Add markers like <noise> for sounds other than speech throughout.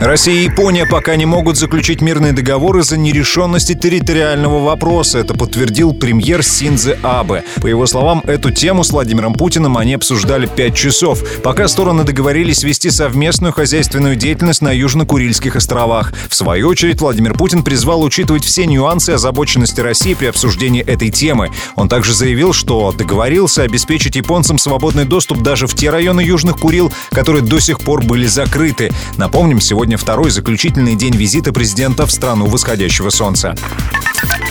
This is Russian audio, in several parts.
Россия и Япония пока не могут заключить мирный договор из-за нерешенности территориального вопроса. Это подтвердил премьер Синзе Абе. По его словам, эту тему с Владимиром Путиным они обсуждали пять часов, пока стороны договорились вести совместную хозяйственную деятельность на Южно-Курильских островах. В свою очередь, Владимир Путин призвал учитывать все нюансы озабоченности России при обсуждении этой темы. Он также заявил, что договорился обеспечить японцам свободный доступ даже в те районы Южных Курил, которые до сих пор были закрыты. Напомним, сегодня Сегодня второй заключительный день визита президента в страну восходящего солнца.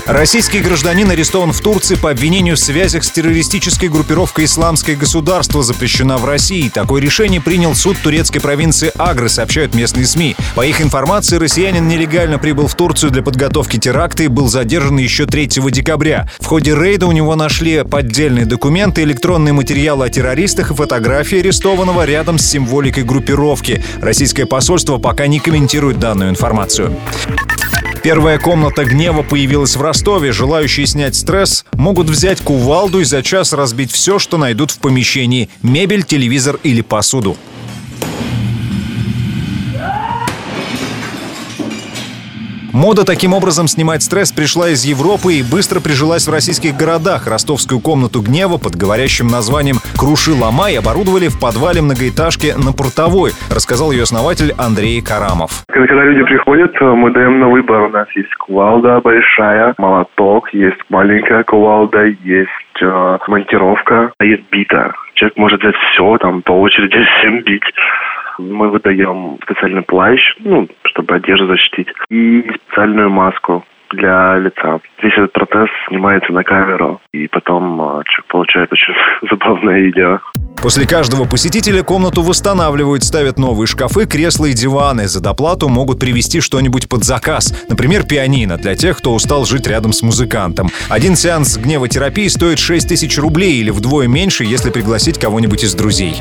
Российский гражданин арестован в Турции по обвинению в связях с террористической группировкой «Исламское государство» запрещена в России. Такое решение принял суд турецкой провинции Агры, сообщают местные СМИ. По их информации, россиянин нелегально прибыл в Турцию для подготовки теракта и был задержан еще 3 декабря. В ходе рейда у него нашли поддельные документы, электронные материалы о террористах и фотографии арестованного рядом с символикой группировки. Российское посольство пока не комментирует данную информацию. Первая комната гнева появилась в Ростове. Желающие снять стресс могут взять кувалду и за час разбить все, что найдут в помещении – мебель, телевизор или посуду. Мода таким образом снимать стресс пришла из Европы и быстро прижилась в российских городах. Ростовскую комнату гнева под говорящим названием «Круши ломай» оборудовали в подвале многоэтажки на Портовой, рассказал ее основатель Андрей Карамов. Когда, люди приходят, мы даем на выбор. У нас есть кувалда большая, молоток, есть маленькая кувалда, есть э, монтировка, есть бита. Человек может взять все, там по очереди <laughs> всем бить. Мы выдаем специальный плащ, ну, чтобы одежду защитить, и специальную маску для лица. Весь этот процесс снимается на камеру, и потом человек получает очень <laughs> забавное видео. После каждого посетителя комнату восстанавливают, ставят новые шкафы, кресла и диваны. За доплату могут привезти что-нибудь под заказ. Например, пианино для тех, кто устал жить рядом с музыкантом. Один сеанс гневотерапии стоит 6 тысяч рублей или вдвое меньше, если пригласить кого-нибудь из друзей.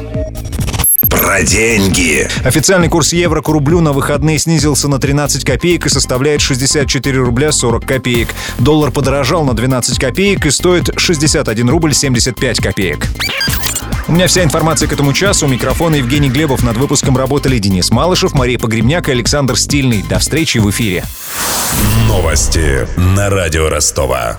Про деньги. Официальный курс евро к рублю на выходные снизился на 13 копеек и составляет 64 рубля 40 копеек. Доллар подорожал на 12 копеек и стоит 61 рубль 75 копеек. У меня вся информация к этому часу. У микрофона Евгений Глебов. Над выпуском работали Денис Малышев, Мария Погребняк и Александр Стильный. До встречи в эфире. Новости на радио Ростова.